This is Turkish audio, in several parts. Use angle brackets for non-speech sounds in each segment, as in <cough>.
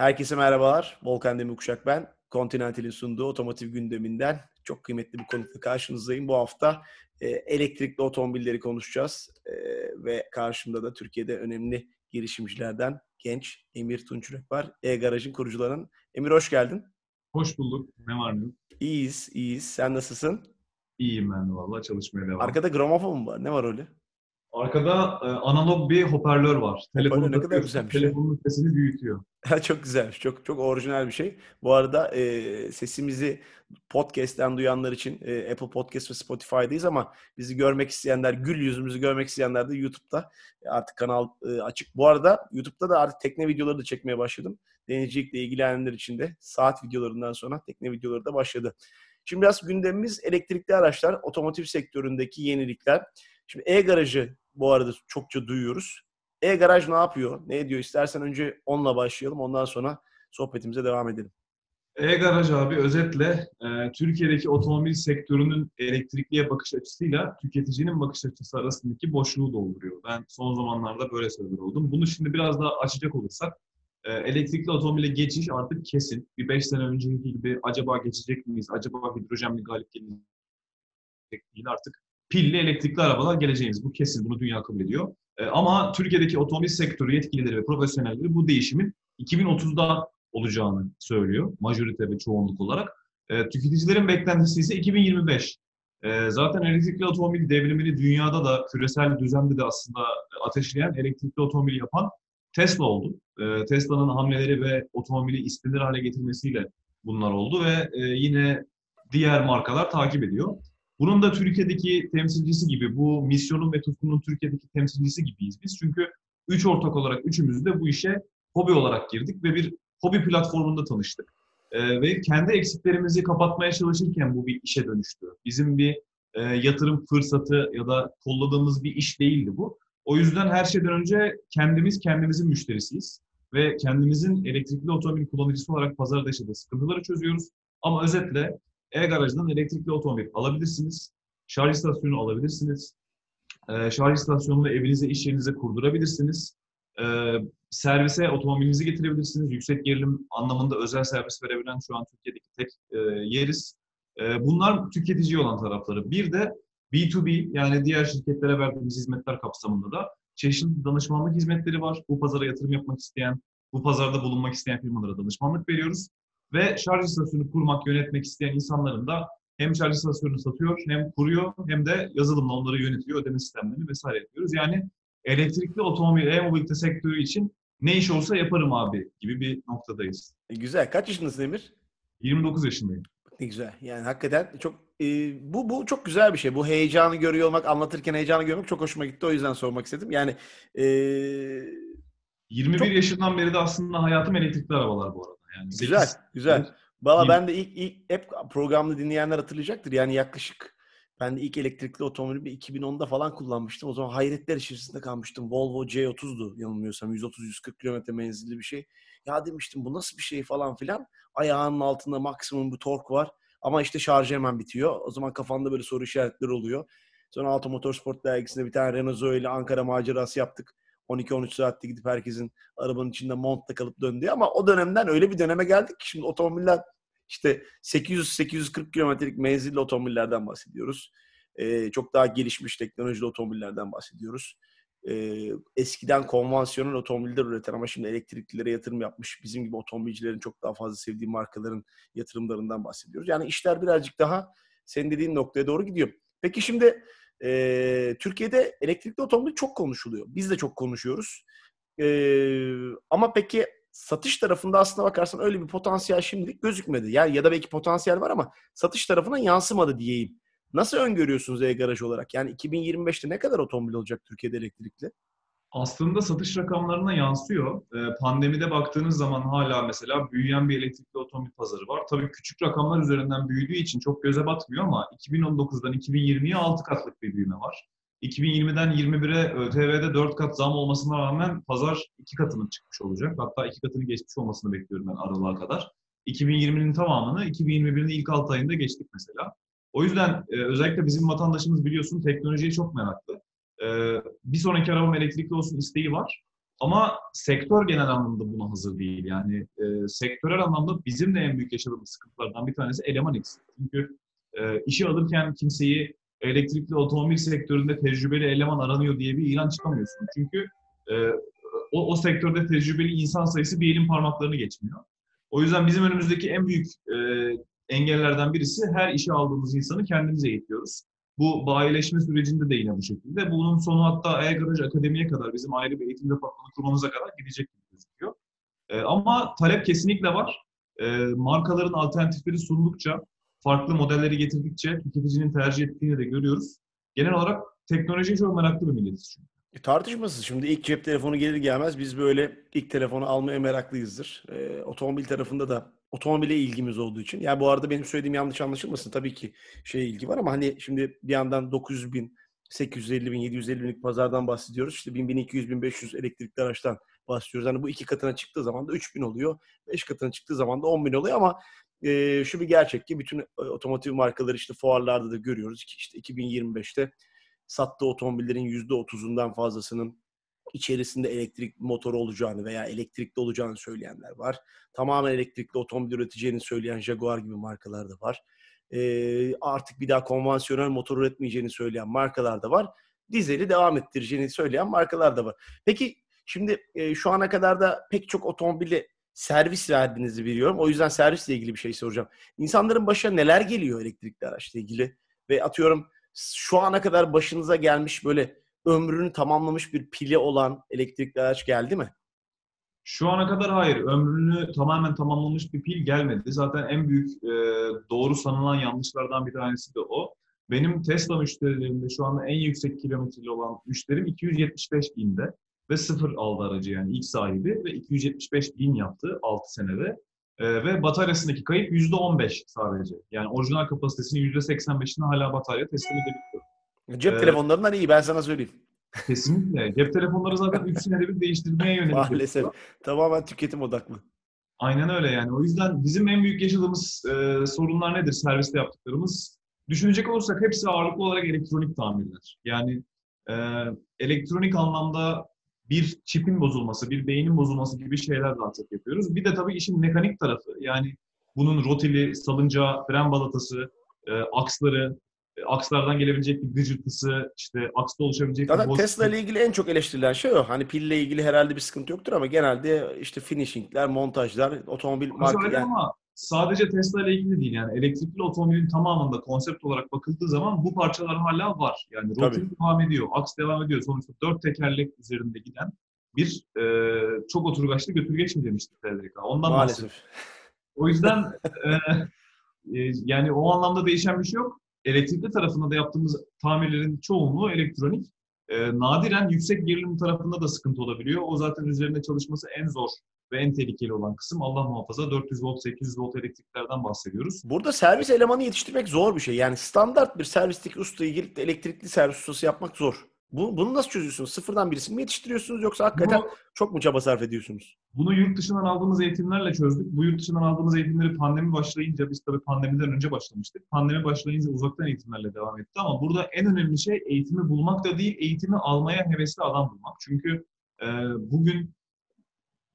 Herkese merhabalar. Volkan Demirkuşak ben. Continental'in sunduğu otomotiv gündeminden çok kıymetli bir konukla karşınızdayım. Bu hafta e, elektrikli otomobilleri konuşacağız. E, ve karşımda da Türkiye'de önemli girişimcilerden genç Emir Tunçurek var. E-Garaj'ın kurucularının. Emir hoş geldin. Hoş bulduk. Ne var ne yok? İyiyiz, iyiyiz. Sen nasılsın? İyiyim ben de valla. Çalışmaya devam. Arkada gramofon mu var? Ne var öyle? Arkada e, analog bir hoparlör var. Hoparlör ne kadar güzel bir şey. Telefonun sesini büyütüyor. çok güzel, çok çok orijinal bir şey. Bu arada e, sesimizi podcast'ten duyanlar için e, Apple Podcast ve Spotify'dayız ama bizi görmek isteyenler, gül yüzümüzü görmek isteyenler de YouTube'da artık kanal e, açık. Bu arada YouTube'da da artık tekne videoları da çekmeye başladım. Denizcilikle ilgilenenler için de saat videolarından sonra tekne videoları da başladı. Şimdi biraz gündemimiz elektrikli araçlar, otomotiv sektöründeki yenilikler. Şimdi e-garajı bu arada çokça duyuyoruz. E-garaj ne yapıyor? Ne ediyor? İstersen önce onunla başlayalım. Ondan sonra sohbetimize devam edelim. E-garaj abi özetle e, Türkiye'deki otomobil sektörünün elektrikliye bakış açısıyla tüketicinin bakış açısı arasındaki boşluğu dolduruyor. Ben son zamanlarda böyle söyler oldum. Bunu şimdi biraz daha açacak olursak e, elektrikli otomobile geçiş artık kesin. Bir 5 sene önceki gibi acaba geçecek miyiz? Acaba hidrojenli galip gelecek değil artık pilli elektrikli arabalar geleceğimiz. Bu kesin, bunu dünya kabul ediyor. E, ama Türkiye'deki otomobil sektörü yetkilileri ve profesyonelleri bu değişimin 2030'da olacağını söylüyor. Majorite ve çoğunluk olarak. E, tüketicilerin beklentisi ise 2025. E, zaten elektrikli otomobil devrimini dünyada da küresel düzende de aslında ateşleyen elektrikli otomobil yapan Tesla oldu. Tesla'nın hamleleri ve otomobili istenir hale getirmesiyle bunlar oldu ve e, yine diğer markalar takip ediyor. Bunun da Türkiye'deki temsilcisi gibi, bu misyonun ve tutkunun Türkiye'deki temsilcisi gibiyiz biz. Çünkü üç ortak olarak üçümüz de bu işe hobi olarak girdik ve bir hobi platformunda tanıştık. Ee, ve kendi eksiklerimizi kapatmaya çalışırken bu bir işe dönüştü. Bizim bir e, yatırım fırsatı ya da kolladığımız bir iş değildi bu. O yüzden her şeyden önce kendimiz kendimizin müşterisiyiz ve kendimizin elektrikli otomobil kullanıcısı olarak pazarda yaşadığı sıkıntıları çözüyoruz. Ama özetle e-garajdan elektrikli otomobil alabilirsiniz. Şarj istasyonu alabilirsiniz. E, şarj istasyonunu evinize, iş yerinize kurdurabilirsiniz. E, servise otomobilinizi getirebilirsiniz. Yüksek gerilim anlamında özel servis verebilen şu an Türkiye'deki tek e, yeriz. Bunlar tüketici olan tarafları. Bir de B2B yani diğer şirketlere verdiğimiz hizmetler kapsamında da çeşitli danışmanlık hizmetleri var. Bu pazara yatırım yapmak isteyen, bu pazarda bulunmak isteyen firmalara danışmanlık veriyoruz. Ve şarj istasyonu kurmak, yönetmek isteyen insanların da hem şarj istasyonunu satıyor, hem kuruyor, hem de yazılımla onları yönetiyor, ödeme sistemlerini vesaire yapıyoruz. Yani elektrikli otomobil, e-mobilite sektörü için ne iş olsa yaparım abi gibi bir noktadayız. E, güzel. Kaç yaşındasın Emir? 29 yaşındayım. Ne güzel. Yani hakikaten çok e, bu bu çok güzel bir şey. Bu heyecanı görüyor olmak, anlatırken heyecanı görmek çok hoşuma gitti. O yüzden sormak istedim. Yani e, 21 çok... yaşından beri de aslında hayatım elektrikli arabalar bu arada. Yani güzel, 8, güzel. Valla ben de ilk, ilk hep programda dinleyenler hatırlayacaktır. Yani yaklaşık ben de ilk elektrikli otomobili bir 2010'da falan kullanmıştım. O zaman hayretler içerisinde kalmıştım. Volvo C30'du yanılmıyorsam. 130-140 kilometre menzilli bir şey. Ya demiştim bu nasıl bir şey falan filan. Ayağının altında maksimum bir tork var. Ama işte şarjı hemen bitiyor. O zaman kafanda böyle soru işaretleri oluyor. Sonra Auto Motorsport dergisinde bir tane Renault Zoe ile Ankara macerası yaptık. 12-13 saatte gidip herkesin arabanın içinde montla kalıp döndüğü ama o dönemden öyle bir döneme geldik ki şimdi otomobiller işte 800-840 kilometrelik menzilli otomobillerden bahsediyoruz. Ee, çok daha gelişmiş teknolojili otomobillerden bahsediyoruz. Ee, eskiden konvansiyonel otomobiller üreten ama şimdi elektriklilere yatırım yapmış bizim gibi otomobilcilerin çok daha fazla sevdiği markaların yatırımlarından bahsediyoruz. Yani işler birazcık daha senin dediğin noktaya doğru gidiyor. Peki şimdi e, Türkiye'de elektrikli otomobil çok konuşuluyor. Biz de çok konuşuyoruz. E, ama peki satış tarafında aslında bakarsan öyle bir potansiyel şimdilik gözükmedi. Yani ya da belki potansiyel var ama satış tarafına yansımadı diyeyim. Nasıl öngörüyorsunuz e-garaj olarak? Yani 2025'te ne kadar otomobil olacak Türkiye'de elektrikli? Aslında satış rakamlarına yansıyor. Ee, pandemide baktığınız zaman hala mesela büyüyen bir elektrikli otomobil pazarı var. Tabii küçük rakamlar üzerinden büyüdüğü için çok göze batmıyor ama 2019'dan 2020'ye 6 katlık bir büyüme var. 2020'den 21'e ÖTV'de 4 kat zam olmasına rağmen pazar 2 katının çıkmış olacak. Hatta 2 katını geçmiş olmasını bekliyorum ben aralığa kadar. 2020'nin tamamını 2021'in ilk 6 ayında geçtik mesela. O yüzden e, özellikle bizim vatandaşımız biliyorsun teknolojiye çok meraklı. Ee, bir sonraki arabam elektrikli olsun isteği var. Ama sektör genel anlamda buna hazır değil. Yani e, sektörel anlamda bizim de en büyük yaşadığımız sıkıntılardan bir tanesi eleman eksik. Çünkü e, işi alırken kimseyi elektrikli otomobil sektöründe tecrübeli eleman aranıyor diye bir ilan çıkamıyorsun. Çünkü e, o, o sektörde tecrübeli insan sayısı bir elin parmaklarını geçmiyor. O yüzden bizim önümüzdeki en büyük e, engellerden birisi her işe aldığımız insanı kendimize eğitiyoruz. Bu bayileşme sürecinde de yine bu şekilde. Bunun sonu hatta E-Garaj Akademi'ye kadar bizim ayrı bir eğitim departmanı kurmamıza kadar gidecek gibi gözüküyor. E, ama talep kesinlikle var. E, markaların alternatifleri sundukça, farklı modelleri getirdikçe tüketicinin tercih ettiğini de görüyoruz. Genel olarak teknolojiye çok meraklı bir milletiz çünkü. E, tartışmasız. Şimdi ilk cep telefonu gelir gelmez biz böyle ilk telefonu almaya meraklıyızdır. E, otomobil tarafında da otomobile ilgimiz olduğu için. Yani bu arada benim söylediğim yanlış anlaşılmasın. Tabii ki şey ilgi var ama hani şimdi bir yandan 900 bin, 850 bin, 750 binlik pazardan bahsediyoruz. İşte 1000, 1200, 1500 elektrikli araçtan bahsediyoruz. Hani bu iki katına çıktığı zaman da 3000 oluyor. Beş katına çıktığı zaman da 10 bin oluyor ama e, şu bir gerçek ki bütün otomotiv markaları işte fuarlarda da görüyoruz ki işte 2025'te sattığı otomobillerin %30'undan fazlasının içerisinde elektrik motoru olacağını veya elektrikli olacağını söyleyenler var. Tamamen elektrikli otomobil üreteceğini söyleyen Jaguar gibi markalar da var. E, artık bir daha konvansiyonel motor üretmeyeceğini söyleyen markalar da var. Dizeli devam ettireceğini söyleyen markalar da var. Peki şimdi e, şu ana kadar da pek çok otomobili servis verdiğinizi biliyorum. O yüzden servisle ilgili bir şey soracağım. İnsanların başına neler geliyor elektrikli araçla ilgili? Ve atıyorum şu ana kadar başınıza gelmiş böyle ömrünü tamamlamış bir pili olan elektrikli araç geldi mi? Şu ana kadar hayır. Ömrünü tamamen tamamlamış bir pil gelmedi. Zaten en büyük e, doğru sanılan yanlışlardan bir tanesi de o. Benim Tesla müşterilerimde şu anda en yüksek kilometreli olan müşterim 275 binde ve sıfır aldı aracı yani ilk sahibi ve 275 bin yaptı 6 senede. E, ve bataryasındaki kayıp %15 sadece. Yani orijinal kapasitesinin %85'ini hala batarya teslim edebiliyor. Cep ee, telefonlarından iyi ben sana söyleyeyim. Kesinlikle. Cep telefonları zaten 3 senede bir değiştirmeye yönelik. Maalesef. Tamamen tüketim odaklı. Aynen öyle yani. O yüzden bizim en büyük yaşadığımız e, sorunlar nedir serviste yaptıklarımız? Düşünecek olursak hepsi ağırlıklı olarak elektronik tamirler. Yani e, elektronik anlamda bir çipin bozulması, bir beynin bozulması gibi şeyler daha çok yapıyoruz. Bir de tabii işin mekanik tarafı. Yani bunun rotili, salıncağı, fren balatası, e, aksları, akslardan gelebilecek bir gıcırtısı, işte aksta oluşabilecek Zaten bir Tesla ile ilgili en çok eleştirilen şey o. Hani pille ilgili herhalde bir sıkıntı yoktur ama genelde işte finishingler, montajlar, otomobil marka yani... ama sadece Tesla ile ilgili değil yani elektrikli otomobilin tamamında konsept olarak bakıldığı zaman bu parçalar hala var. Yani rotor devam ediyor, aks devam ediyor. Sonuçta dört tekerlek üzerinde giden bir e, çok oturgaçlı götürgeç mi demiştik Federica. Ondan Maalesef. O yüzden e, e, yani o anlamda değişen bir şey yok elektrikli tarafında da yaptığımız tamirlerin çoğunluğu elektronik. E, nadiren yüksek gerilim tarafında da sıkıntı olabiliyor. O zaten üzerinde çalışması en zor ve en tehlikeli olan kısım Allah muhafaza 400 volt 800 volt elektriklerden bahsediyoruz. Burada servis elemanı yetiştirmek zor bir şey. Yani standart bir servisteki ustayı gelip de elektrikli servis ustası yapmak zor. Bu, bunu nasıl çözüyorsunuz? Sıfırdan birisini mi yetiştiriyorsunuz yoksa hakikaten bunu, çok mu çaba sarf ediyorsunuz? Bunu yurt dışından aldığımız eğitimlerle çözdük. Bu yurt dışından aldığımız eğitimleri pandemi başlayınca, biz tabii pandemiden önce başlamıştık. Pandemi başlayınca uzaktan eğitimlerle devam etti ama burada en önemli şey eğitimi bulmak da değil, eğitimi almaya hevesli adam bulmak. Çünkü e, bugün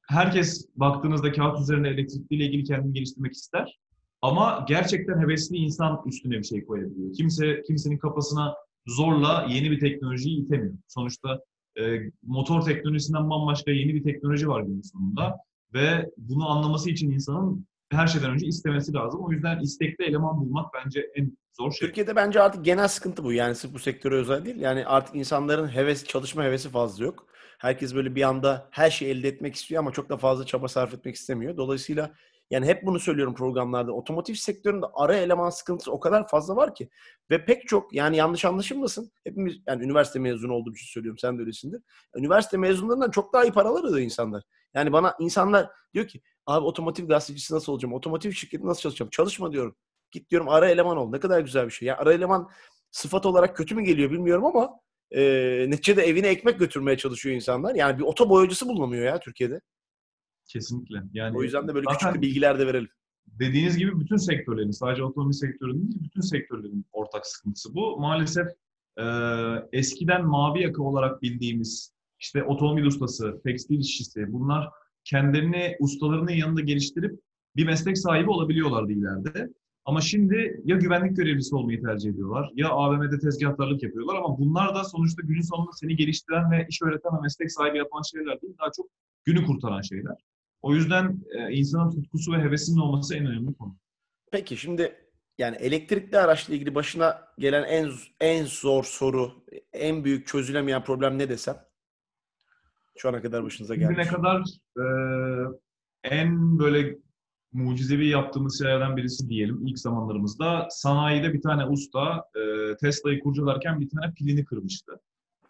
herkes baktığınızda kağıt üzerine elektrikliyle ilgili kendini geliştirmek ister. Ama gerçekten hevesli insan üstüne bir şey koyabiliyor. Kimse kimsenin kafasına zorla yeni bir teknolojiyi itemiyor. Sonuçta e, motor teknolojisinden bambaşka yeni bir teknoloji var günün sonunda ve bunu anlaması için insanın her şeyden önce istemesi lazım. O yüzden istekli eleman bulmak bence en zor şey. Türkiye'de bence artık genel sıkıntı bu. Yani sırf bu sektöre özel değil. Yani artık insanların heves, çalışma hevesi fazla yok. Herkes böyle bir anda her şeyi elde etmek istiyor ama çok da fazla çaba sarf etmek istemiyor. Dolayısıyla yani hep bunu söylüyorum programlarda. Otomotiv sektöründe ara eleman sıkıntısı o kadar fazla var ki. Ve pek çok yani yanlış anlaşılmasın. Hepimiz yani üniversite mezunu olduğum için söylüyorum. Sen de öylesindir. Üniversite mezunlarından çok daha iyi paralar ödüyor insanlar. Yani bana insanlar diyor ki abi otomotiv gazetecisi nasıl olacağım? Otomotiv şirketi nasıl çalışacağım? Çalışma diyorum. Git diyorum ara eleman ol. Ne kadar güzel bir şey. Yani ara eleman sıfat olarak kötü mü geliyor bilmiyorum ama e, neticede evine ekmek götürmeye çalışıyor insanlar. Yani bir oto boyacısı bulunamıyor ya Türkiye'de. Kesinlikle. Yani o yüzden de böyle küçük bilgiler de verelim. Dediğiniz gibi bütün sektörlerin, sadece otomobil sektörünün değil, bütün sektörlerin ortak sıkıntısı bu. Maalesef e, eskiden mavi yaka olarak bildiğimiz işte otomobil ustası, tekstil işçisi bunlar kendilerini ustalarının yanında geliştirip bir meslek sahibi olabiliyorlardı ileride. Ama şimdi ya güvenlik görevlisi olmayı tercih ediyorlar ya AVM'de tezgahtarlık yapıyorlar ama bunlar da sonuçta günün sonunda seni geliştiren ve iş öğreten ve meslek sahibi yapan şeyler değil, daha çok günü kurtaran şeyler. O yüzden e, insanın tutkusu ve hevesinin olması en önemli konu. Peki şimdi yani elektrikli araçla ilgili başına gelen en en zor soru, en büyük çözülemeyen problem ne desem? Şu ana kadar başınıza gelmiş. Bugüne kadar e, en böyle mucizevi yaptığımız şeylerden birisi diyelim ilk zamanlarımızda. Sanayide bir tane usta e, Tesla'yı kurcalarken bir tane pilini kırmıştı.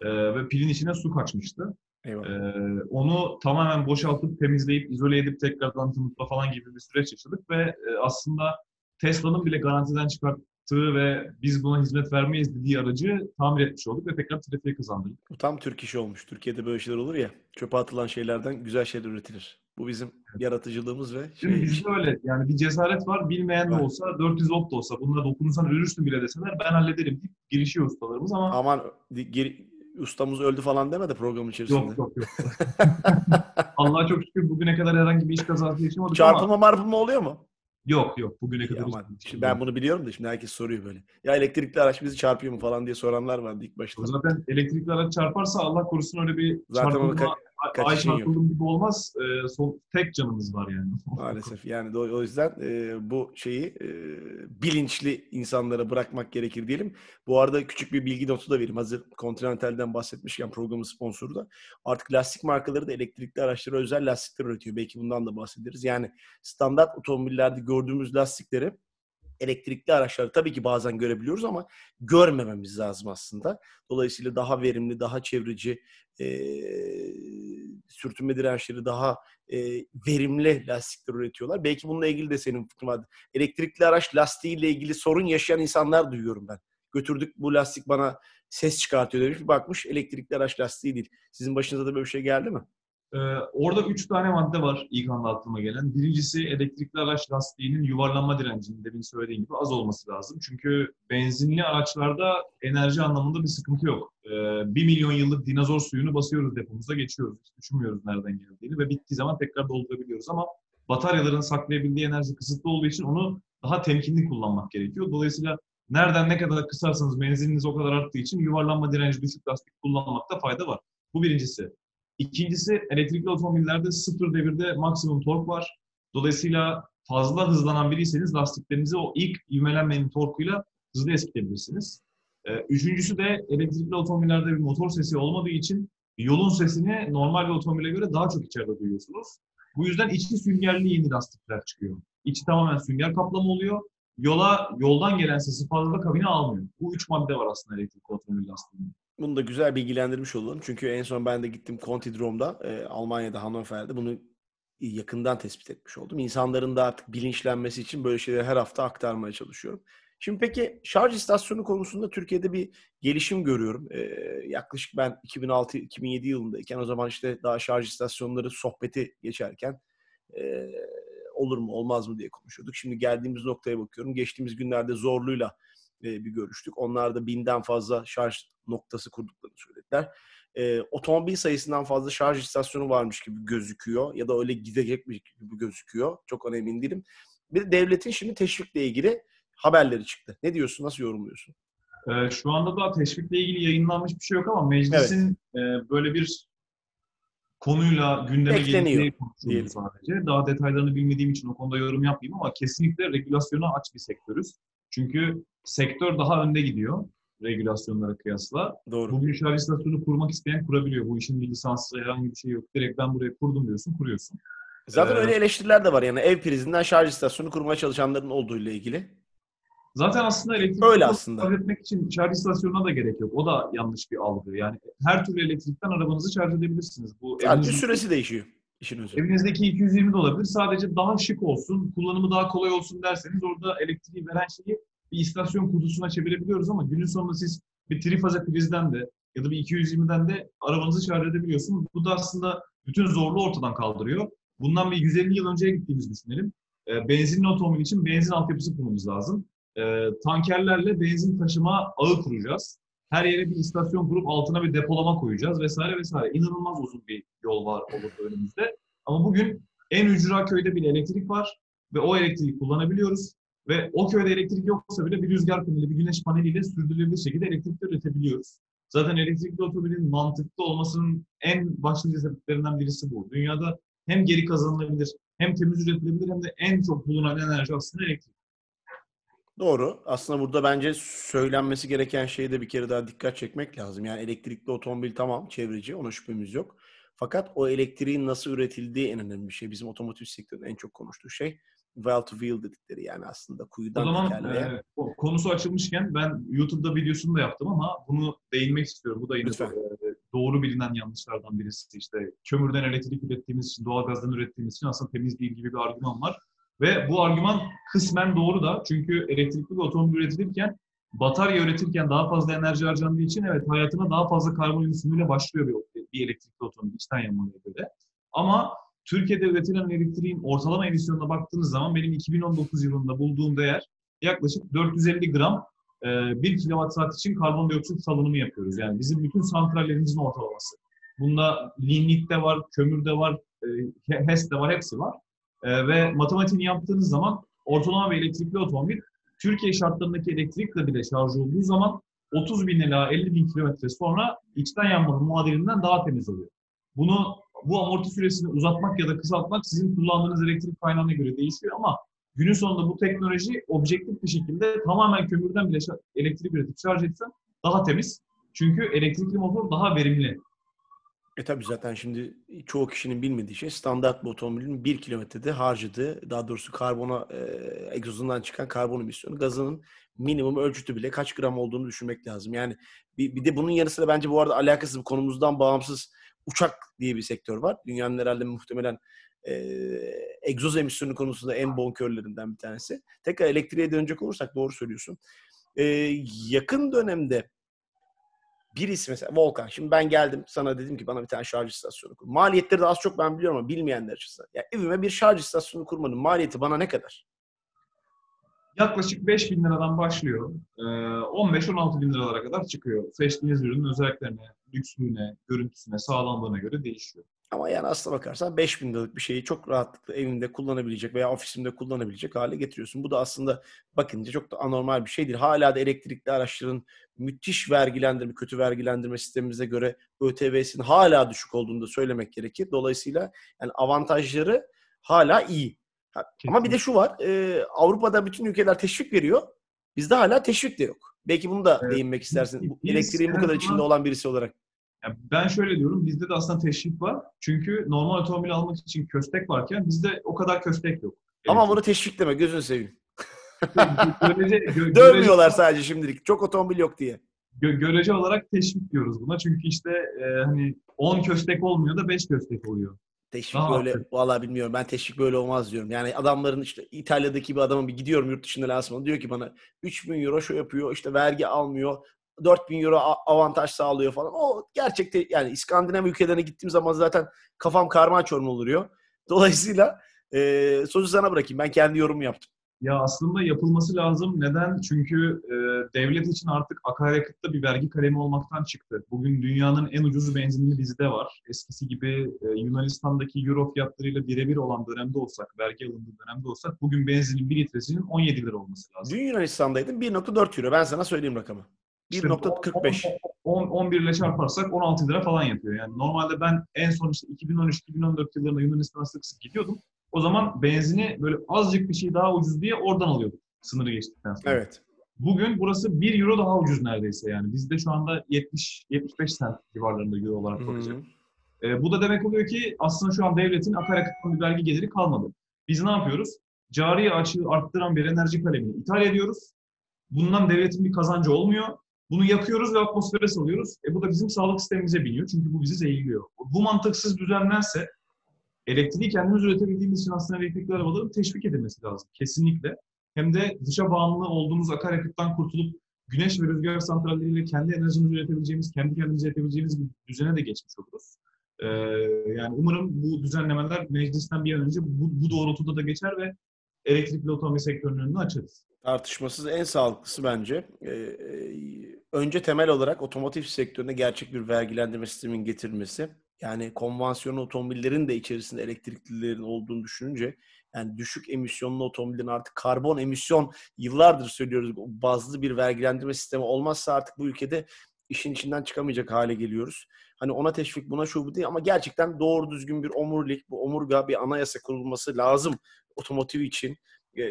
E, ve pilin içine su kaçmıştı. Eyvallah. E, onu tamamen boşaltıp temizleyip izole edip tekrardan tanıtma falan gibi bir süreç yaşadık ve e, aslında Tesla'nın bile garantiden çıkarttığı ve biz buna hizmet vermeyiz dediği aracı tamir etmiş olduk ve tekrar trafiğe kazandırdık. Bu tam Türk işi olmuş. Türkiye'de böyle şeyler olur ya. Çöpe atılan şeylerden güzel şeyler üretilir. Bu bizim yaratıcılığımız ve Şimdi şey, bizde öyle yani bir cesaret var bilmeyen de olsa 400 volt da olsa bununla dokunursan ölürsün bile deseler ben hallederim deyip girişiyor ustalarımız ama aman geri- ustamız öldü falan deme de programın içerisinde. yok yok yok. <laughs> Allah'a çok şükür bugüne kadar herhangi bir iş kazası yaşamadık ama Çarpılma marpılma oluyor mu? yok yok bugüne kadar hiç- Şimdi ben bunu biliyorum da şimdi herkes soruyor böyle. Ya elektrikli araç bizi çarpıyor mu falan diye soranlar vardı ilk başta. Zaten elektrikli araç çarparsa Allah korusun öyle bir Zaten çarpılma, ay kaçışın yok. gibi olmaz. Ee, son, tek canımız var yani. <laughs> Maalesef yani o yüzden e, bu şeyi e, bilinçli insanlara bırakmak gerekir diyelim. Bu arada küçük bir bilgi notu da vereyim. Hazır Continental'den bahsetmişken programın sponsoru da. Artık lastik markaları da elektrikli araçlara özel lastikler üretiyor. Belki bundan da bahsederiz. Yani standart otomobillerde gördüğümüz lastikleri elektrikli araçları tabii ki bazen görebiliyoruz ama görmememiz lazım aslında. Dolayısıyla daha verimli, daha çevreci, e, sürtünme dirençleri daha e, verimli lastikler üretiyorlar. Belki bununla ilgili de senin fikrin vardı. Elektrikli araç lastiğiyle ilgili sorun yaşayan insanlar duyuyorum ben. Götürdük bu lastik bana ses çıkartıyor demiş. Bakmış elektrikli araç lastiği değil. Sizin başınıza da böyle bir şey geldi mi? Ee, orada üç tane madde var ilk anda aklıma gelen. Birincisi elektrikli araç lastiğinin yuvarlanma direncinin demin söylediğim gibi az olması lazım. Çünkü benzinli araçlarda enerji anlamında bir sıkıntı yok. Ee, bir milyon yıllık dinozor suyunu basıyoruz depomuza geçiyoruz. Hiç düşünmüyoruz nereden geldiğini ve bittiği zaman tekrar doldurabiliyoruz ama bataryaların saklayabildiği enerji kısıtlı olduğu için onu daha temkinli kullanmak gerekiyor. Dolayısıyla nereden ne kadar kısarsanız menzininiz o kadar arttığı için yuvarlanma direnci düşük lastik kullanmakta fayda var. Bu birincisi. İkincisi elektrikli otomobillerde sıfır devirde maksimum tork var. Dolayısıyla fazla hızlanan biriyseniz lastiklerinizi o ilk ivmelenmenin torkuyla hızlı eskitebilirsiniz. Ee, Üçüncüsü de elektrikli otomobillerde bir motor sesi olmadığı için yolun sesini normal bir otomobile göre daha çok içeride duyuyorsunuz. Bu yüzden içi süngerli yeni lastikler çıkıyor. İçi tamamen sünger kaplama oluyor. Yola yoldan gelen sesi fazla kabine almıyor. Bu üç madde var aslında elektrikli otomobil lastiğinde. Bunu da güzel bilgilendirmiş olalım. Çünkü en son ben de gittim Contidrom'da, e, Almanya'da, Hannover'de bunu yakından tespit etmiş oldum. İnsanların da artık bilinçlenmesi için böyle şeyleri her hafta aktarmaya çalışıyorum. Şimdi peki şarj istasyonu konusunda Türkiye'de bir gelişim görüyorum. Ee, yaklaşık ben 2006-2007 yılındayken o zaman işte daha şarj istasyonları sohbeti geçerken e, olur mu olmaz mı diye konuşuyorduk. Şimdi geldiğimiz noktaya bakıyorum. Geçtiğimiz günlerde Zorlu'yla bir görüştük. Onlar da binden fazla şarj noktası kurduklarını söylediler. E, otomobil sayısından fazla şarj istasyonu varmış gibi gözüküyor ya da öyle gidecekmiş gibi gözüküyor. Çok ona emin değilim. Bir de devletin şimdi teşvikle ilgili haberleri çıktı. Ne diyorsun? Nasıl yorumluyorsun? Ee, şu anda da teşvikle ilgili yayınlanmış bir şey yok ama meclisin e, böyle bir konuyla gündeme geleceği konuşuldu sadece. Daha detaylarını bilmediğim için o konuda yorum yapmayayım ama kesinlikle regülasyona aç bir sektörüz. Çünkü sektör daha önde gidiyor regülasyonlara kıyasla. Doğru. Bugün şarj istasyonu kurmak isteyen kurabiliyor. Bu işin bir lisansı herhangi bir şey yok. Direkt ben buraya kurdum diyorsun, kuruyorsun. Zaten Ee, öyle eleştiriler de var. Yani ev prizinden şarj istasyonu kurmaya çalışanların olduğu ile ilgili. Zaten aslında elektrik Öyle aslında. şarj etmek için şarj istasyonuna da gerek yok. O da yanlış bir algı. Yani her türlü elektrikten arabanızı şarj edebilirsiniz. Bu Sadece evinizde- süresi değişiyor. İşin özü. Evinizdeki 220 de olabilir. Sadece daha şık olsun, kullanımı daha kolay olsun derseniz orada elektriği veren şeyi bir istasyon kutusuna çevirebiliyoruz ama günün sonunda siz bir trifaze prizden de ya da bir 220'den de arabanızı şarj edebiliyorsunuz. Bu da aslında bütün zorluğu ortadan kaldırıyor. Bundan bir 150 yıl önceye gittiğimizi düşünelim. E, benzinli otomobil için benzin altyapısı kurmamız lazım. E, tankerlerle benzin taşıma ağı kuracağız. Her yere bir istasyon kurup altına bir depolama koyacağız vesaire vesaire. İnanılmaz uzun bir yol var olur önümüzde. Ama bugün en ücra köyde bile elektrik var ve o elektriği kullanabiliyoruz. Ve o köyde elektrik yoksa bile bir rüzgar paneli, bir güneş paneliyle sürdürülebilir şekilde elektrik üretebiliyoruz. Zaten elektrikli otomobilin mantıklı olmasının en başlıca sebeplerinden birisi bu. Dünyada hem geri kazanılabilir, hem temiz üretilebilir hem de en çok bulunan enerji aslında elektrik. Doğru. Aslında burada bence söylenmesi gereken şeye de bir kere daha dikkat çekmek lazım. Yani elektrikli otomobil tamam çevreci, ona şüphemiz yok. Fakat o elektriğin nasıl üretildiği en önemli bir şey. Bizim otomotiv sektörünün en çok konuştuğu şey well to wheel dedikleri yani aslında kuyudan o zaman e, konusu açılmışken ben YouTube'da videosunu da yaptım ama bunu değinmek istiyorum. Bu da yine Lütfen. doğru bilinen yanlışlardan birisi. İşte kömürden elektrik ürettiğimiz için, doğalgazdan ürettiğimiz için aslında temiz değil gibi bir argüman var. Ve bu argüman kısmen doğru da çünkü elektrikli bir otomobil üretilirken batarya üretirken daha fazla enerji harcandığı için evet hayatına daha fazla karbon emisyonuyla başlıyor bir, bir elektrikli otomobil içten yanmalıya göre. Ama Türkiye'de üretilen elektriğin ortalama emisyonuna baktığınız zaman benim 2019 yılında bulduğum değer yaklaşık 450 gram 1 e, kilowatt saat için karbondioksit salınımı yapıyoruz. Yani bizim bütün santrallerimizin ortalaması. Bunda lignit de var, kömür de var, e, HES de var, hepsi var. E, ve matematiğini yaptığınız zaman ortalama bir elektrikli otomobil Türkiye şartlarındaki elektrikle bile şarj olduğu zaman 30 bin ila 50 bin kilometre sonra içten yanmanın muadilinden daha temiz oluyor. Bunu bu amorti süresini uzatmak ya da kısaltmak sizin kullandığınız elektrik kaynağına göre değişiyor ama günün sonunda bu teknoloji objektif bir şekilde tamamen kömürden bile elektrik üretip şarj etsen daha temiz. Çünkü elektrikli motor daha verimli. E tabi zaten şimdi çoğu kişinin bilmediği şey standart bir otomobilin bir kilometrede harcadığı daha doğrusu karbona e, egzozundan çıkan karbon emisyonu gazının minimum ölçütü bile kaç gram olduğunu düşünmek lazım. Yani bir, bir de bunun yanı sıra bence bu arada alakasız konumuzdan bağımsız uçak diye bir sektör var. Dünyanın herhalde muhtemelen e, egzoz emisyonu konusunda en bonkörlerinden bir tanesi. Tekrar elektriğe dönecek olursak doğru söylüyorsun. E, yakın dönemde birisi mesela Volkan. Şimdi ben geldim sana dedim ki bana bir tane şarj istasyonu kur. Maliyetleri de az çok ben biliyorum ama bilmeyenler açısından. Ya evime bir şarj istasyonu kurmanın maliyeti bana ne kadar? Yaklaşık 5 bin liradan başlıyor. 15-16 bin liralara kadar çıkıyor. Seçtiğiniz ürünün özelliklerine, lükslüğüne, görüntüsüne, sağlamlığına göre değişiyor. Ama yani aslına bakarsan 5000 liralık bir şeyi çok rahatlıkla evinde kullanabilecek veya ofisinde kullanabilecek hale getiriyorsun. Bu da aslında bakınca çok da anormal bir şey değil. Hala da elektrikli araçların müthiş vergilendirme, kötü vergilendirme sistemimize göre ÖTV'sinin hala düşük olduğunu da söylemek gerekir. Dolayısıyla yani avantajları hala iyi. Kesinlikle. Ama bir de şu var. E, Avrupa'da bütün ülkeler teşvik veriyor. Bizde hala teşvik de yok. Belki bunu da evet. değinmek istersin. Biz, Elektriğin bu kadar içinde olan birisi olarak. Yani ben şöyle diyorum, bizde de aslında teşvik var. Çünkü normal otomobil almak için köstek varken bizde o kadar köstek yok. Ama evet. bunu teşvik deme, gözünü seveyim. görece, gö, Dövmüyorlar sadece şimdilik. Çok otomobil yok diye. Gö, görece olarak teşvik diyoruz buna. Çünkü işte e, hani 10 köstek olmuyor da 5 köstek oluyor. Teşvik Aha. böyle vallahi bilmiyorum. Ben teşvik böyle olmaz diyorum. Yani adamların işte İtalya'daki bir adamın bir gidiyorum yurt dışında lansmanı diyor ki bana 3000 euro şu yapıyor işte vergi almıyor 4000 euro avantaj sağlıyor falan. O gerçekte yani İskandinav ülkelerine gittiğim zaman zaten kafam karman çorman oluyor. Dolayısıyla e, sözü sana bırakayım. Ben kendi yorumumu yaptım. Ya aslında yapılması lazım. Neden? Çünkü e, devlet için artık akaryakıtta bir vergi kalemi olmaktan çıktı. Bugün dünyanın en ucuz benzinli bizde var. Eskisi gibi e, Yunanistan'daki euro fiyatlarıyla birebir olan dönemde olsak, vergi alındığı dönemde olsak bugün benzinin 1 litresinin 17 lira olması lazım. Dün Yunanistan'daydın 1.4 euro. Ben sana söyleyeyim rakamı. 1.45. 10, 11 ile çarparsak 16 lira falan yapıyor. Yani normalde ben en son işte 2013-2014 yıllarında Yunanistan'a sık sık gidiyordum. O zaman benzini böyle azıcık bir şey daha ucuz diye oradan alıyorduk sınırı geçtikten sonra. Evet. Bugün burası 1 euro daha ucuz neredeyse yani. Bizde şu anda 70 75 sent civarlarında euro olarak bakacak. E, bu da demek oluyor ki aslında şu an devletin akaryakıttan bir vergi geliri kalmadı. Biz ne yapıyoruz? Cari açığı arttıran bir enerji kalemini ithal ediyoruz. Bundan devletin bir kazancı olmuyor. Bunu yakıyoruz ve atmosfere salıyoruz. E bu da bizim sağlık sistemimize biniyor. Çünkü bu bizi zehirliyor. Bu mantıksız düzenlense elektriği kendimiz üretebildiğimiz için aslında elektrikli arabaların teşvik edilmesi lazım. Kesinlikle. Hem de dışa bağımlı olduğumuz akaryakıttan kurtulup güneş ve rüzgar santralleriyle kendi enerjimizi üretebileceğimiz, kendi kendimize üretebileceğimiz bir düzene de geçmiş oluruz. Ee, yani umarım bu düzenlemeler meclisten bir an önce bu, bu doğrultuda da geçer ve elektrikli otomobil sektörünün önünü açarız. Tartışmasız en sağlıklısı bence. Ee, önce temel olarak otomotiv sektörüne gerçek bir vergilendirme sistemin getirilmesi. Yani konvansiyonel otomobillerin de içerisinde elektriklilerin olduğunu düşününce yani düşük emisyonlu otomobillerin artık karbon emisyon yıllardır söylüyoruz bazlı bir vergilendirme sistemi olmazsa artık bu ülkede işin içinden çıkamayacak hale geliyoruz. Hani ona teşvik buna şu bu değil ama gerçekten doğru düzgün bir omurilik, bu omurga bir anayasa kurulması lazım otomotiv için.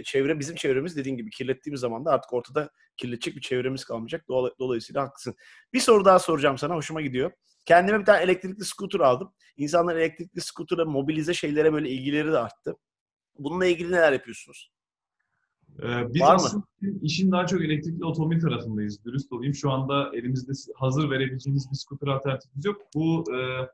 Çevre bizim çevremiz dediğin gibi kirlettiğimiz zaman da artık ortada kirletecek bir çevremiz kalmayacak. Dolayısıyla haklısın. Bir soru daha soracağım sana. Hoşuma gidiyor. Kendime bir tane elektrikli scooter aldım. İnsanlar elektrikli scooter'a mobilize şeylere böyle ilgileri de arttı. Bununla ilgili neler yapıyorsunuz? Ee, biz Var aslında mı? işin daha çok elektrikli otomobil tarafındayız. Dürüst olayım. Şu anda elimizde hazır verebileceğimiz bir scooter alternatifimiz yok. Bu e,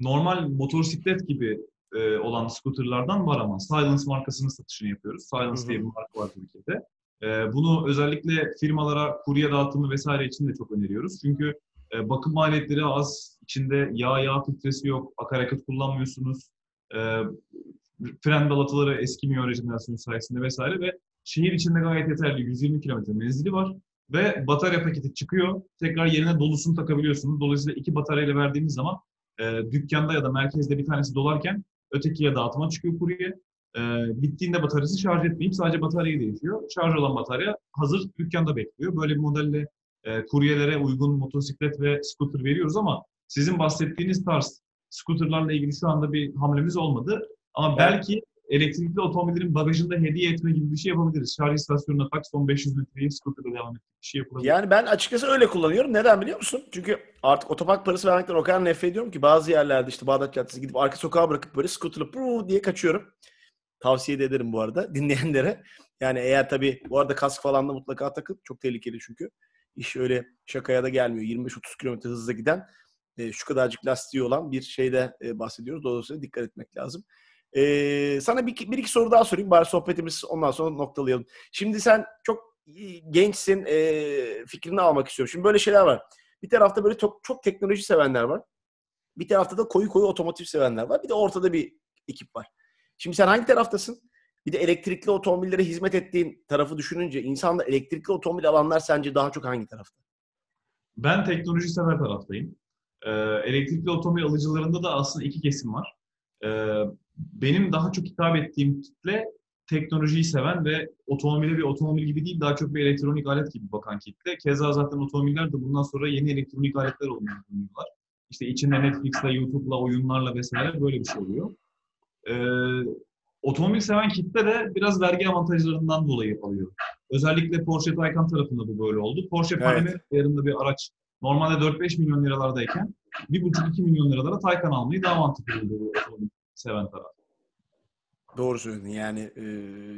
normal motosiklet gibi e, olan scooterlardan var ama Silence markasının satışını yapıyoruz. Silence diye bir marka var Türkiye'de. E, bunu özellikle firmalara kurye dağıtımı vesaire için de çok öneriyoruz. Çünkü e, bakım maliyetleri az, içinde yağ yağ filtresi yok, akaryakıt kullanmıyorsunuz. E, fren balataları eskimiyor rejenerasyon sayesinde vesaire ve şehir içinde gayet yeterli 120 kilometre menzili var ve batarya paketi çıkıyor. Tekrar yerine dolusunu takabiliyorsunuz. Dolayısıyla iki bataryayla verdiğiniz zaman e, dükkanda ya da merkezde bir tanesi dolarken ötekiye dağıtıma çıkıyor kurye. E, bittiğinde bataryası şarj etmeyip sadece bataryayı değişiyor. Şarj olan batarya hazır dükkanda bekliyor. Böyle bir modelle e, kuryelere uygun motosiklet ve scooter veriyoruz ama sizin bahsettiğiniz tarz scooterlarla ilgili şu anda bir hamlemiz olmadı. Ama belki elektrikli otomobillerin bagajında hediye etme gibi bir şey yapabiliriz. Şarj istasyonuna tak son 500 metreyi scooter'la devam etmek bir şey yapılabilir. Yani ben açıkçası öyle kullanıyorum. Neden biliyor musun? Çünkü artık otopark parası vermekten o kadar nefret ediyorum ki bazı yerlerde işte Bağdat Caddesi gidip arka sokağa bırakıp böyle scooter'la diye kaçıyorum. Tavsiye de ederim bu arada <laughs> dinleyenlere. Yani eğer tabii bu arada kask falan da mutlaka takın. Çok tehlikeli çünkü. İş öyle şakaya da gelmiyor. 25-30 km hızla giden e, şu kadarcık lastiği olan bir şeyde e, bahsediyoruz. Dolayısıyla dikkat etmek lazım. Ee, sana bir, bir iki soru daha sorayım. Bari sohbetimiz ondan sonra noktalayalım. Şimdi sen çok gençsin. E, fikrini almak istiyorum. Şimdi böyle şeyler var. Bir tarafta böyle çok, çok teknoloji sevenler var. Bir tarafta da koyu koyu otomotiv sevenler var. Bir de ortada bir ekip var. Şimdi sen hangi taraftasın? Bir de elektrikli otomobillere hizmet ettiğin tarafı düşününce insanlar elektrikli otomobil alanlar sence daha çok hangi tarafta? Ben teknoloji sever taraftayım. Ee, elektrikli otomobil alıcılarında da aslında iki kesim var. Ee, benim daha çok hitap ettiğim kitle teknolojiyi seven ve otomobile bir otomobil gibi değil daha çok bir elektronik alet gibi bakan kitle. Keza zaten otomobiller de bundan sonra yeni elektronik aletler olmaya düşünüyorlar. İşte içinde Netflix'le, YouTube'la, oyunlarla vesaire böyle bir şey oluyor. Ee, otomobil seven kitle de biraz vergi avantajlarından dolayı alıyor. Özellikle Porsche Taycan tarafında bu böyle oldu. Porsche evet. Panamera yarında bir araç normalde 4-5 milyon liralardayken 1,5-2 milyon liralara Taycan almayı daha mantıklı buldu otomobil seven taraf. Doğru söyledin. Yani e,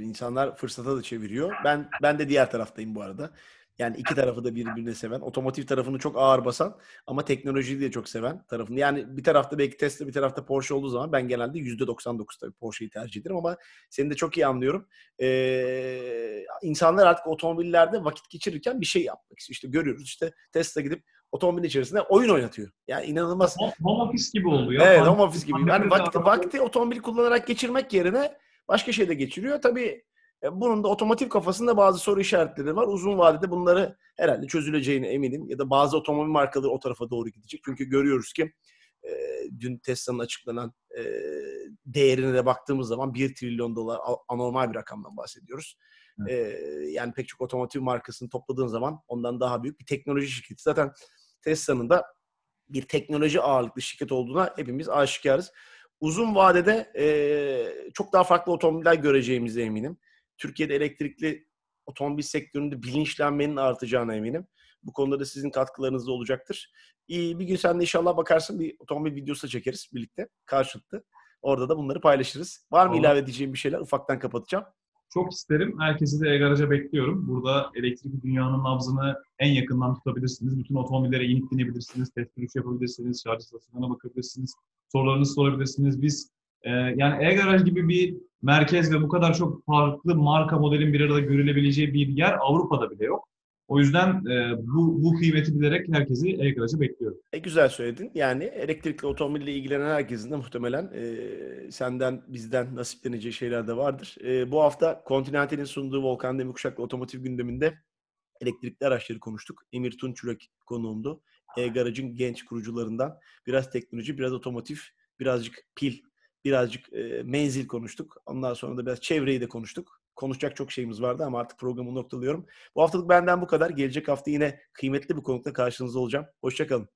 insanlar fırsata da çeviriyor. Ben ben de diğer taraftayım bu arada. Yani iki tarafı da birbirine seven, otomotiv tarafını çok ağır basan ama teknolojiyi de çok seven tarafını. Yani bir tarafta belki Tesla, bir tarafta Porsche olduğu zaman ben genelde %99 tabii Porsche'yi tercih ederim ama seni de çok iyi anlıyorum. Ee, insanlar artık otomobillerde vakit geçirirken bir şey yapmak istiyor. İşte görüyoruz işte Tesla gidip otomobil içerisinde oyun oynatıyor. Yani inanılmaz. Home office gibi oluyor. Evet home office gibi. Yani vakti, vakti otomobil kullanarak geçirmek yerine başka şeyde geçiriyor. Tabii e, bunun da otomotiv kafasında bazı soru işaretleri var. Uzun vadede bunları herhalde çözüleceğine eminim. Ya da bazı otomobil markaları o tarafa doğru gidecek. Çünkü görüyoruz ki e, dün Tesla'nın açıklanan e, değerine de baktığımız zaman 1 trilyon dolar anormal bir rakamdan bahsediyoruz. E, yani pek çok otomotiv markasını topladığın zaman ondan daha büyük bir teknoloji şirketi. Zaten Tesla'nın da bir teknoloji ağırlıklı şirket olduğuna hepimiz aşikarız. Uzun vadede e, çok daha farklı otomobiller göreceğimize eminim. Türkiye'de elektrikli otomobil sektöründe bilinçlenmenin artacağına eminim. Bu konuda da sizin katkılarınız da olacaktır. İyi, bir gün sen de inşallah bakarsın bir otomobil videosu da çekeriz birlikte karşılıklı. Orada da bunları paylaşırız. Var mı ilave edeceğim bir şeyler? Ufaktan kapatacağım. Çok isterim. Herkesi de e bekliyorum. Burada elektrikli dünyanın nabzını en yakından tutabilirsiniz. Bütün otomobillere inip binebilirsiniz. Test sürüş yapabilirsiniz. Şarj istasyonuna bakabilirsiniz. Sorularınızı sorabilirsiniz. Biz e, yani e-garaj gibi bir merkez ve bu kadar çok farklı marka modelin bir arada görülebileceği bir yer Avrupa'da bile yok. O yüzden e, bu, bu kıymeti bilerek herkesi e-garajı bekliyorum. E, güzel söyledin. Yani elektrikli otomobille ilgilenen herkesin de muhtemelen e, senden bizden nasipleneceği şeyler de vardır. E, bu hafta Continental'in sunduğu Volkan Demirkuşak'la otomotiv gündeminde elektrikli araçları konuştuk. Emir Tunçürek konuğumdu. E-Garaj'ın genç kurucularından. Biraz teknoloji, biraz otomotiv, birazcık pil, birazcık e, menzil konuştuk. Ondan sonra da biraz çevreyi de konuştuk. Konuşacak çok şeyimiz vardı ama artık programı noktalıyorum. Bu haftalık benden bu kadar. Gelecek hafta yine kıymetli bir konukla karşınızda olacağım. Hoşçakalın.